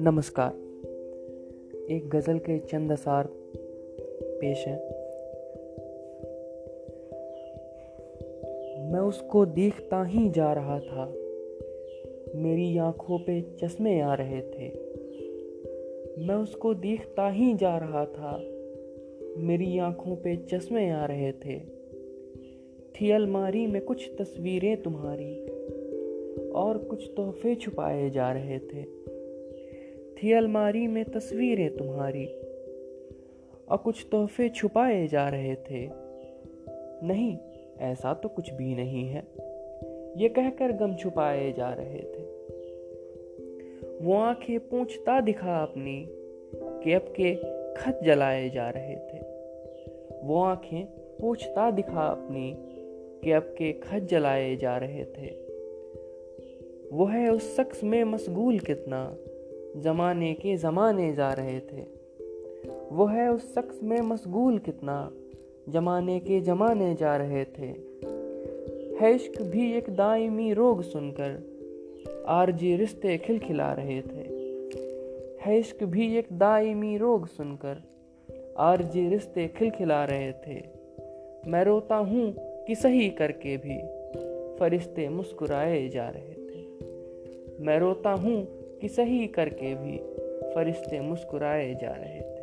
नमस्कार। एक गज़ल के चंद असार पेश हैं। मैं उसको देखता ही जा रहा था। मेरी आँखों पे चश्मे आ रहे थे। मैं उसको देखता ही जा रहा था। मेरी आँखों पे चश्मे आ रहे थे। थी अलमारी में कुछ तस्वीरें तुम्हारी और कुछ तोहफे छुपाए जा रहे थे। थी अलमारी में तस्वीरें तुम्हारी और कुछ तोहफे छुपाए जा रहे थे। नहीं, ऐसा तो कुछ भी नहीं है। ये कहकर गम छुपाए जा रहे थे। वो आँखें पूछता दिखा अपनी कि अब के खत जलाए जा रहे थे। वो आँखें पूछता दिखा अपनी कि के खत जलाए जा रहे थे। वो है उस शख्स में मशगूल कितना, जमाने के जमाने जा रहे थे। वो है उस शख्स में मशगूल कितना, जमाने के जमाने जा रहे थे। है इश्क भी एक दायमी रोग सुनकर आरजी रिश्ते खिलखिला रहे थे। है इश्क भी एक दायमी रोग सुनकर आरजी रिश्ते खिलखिला रहे थे। मैं रोता हूँ कि सही करके भी फरिश्ते मुस्कुराए जा रहे थे। मैं रोता हूँ कि सही करके भी फरिश्ते मुस्कुराए जा रहे थे।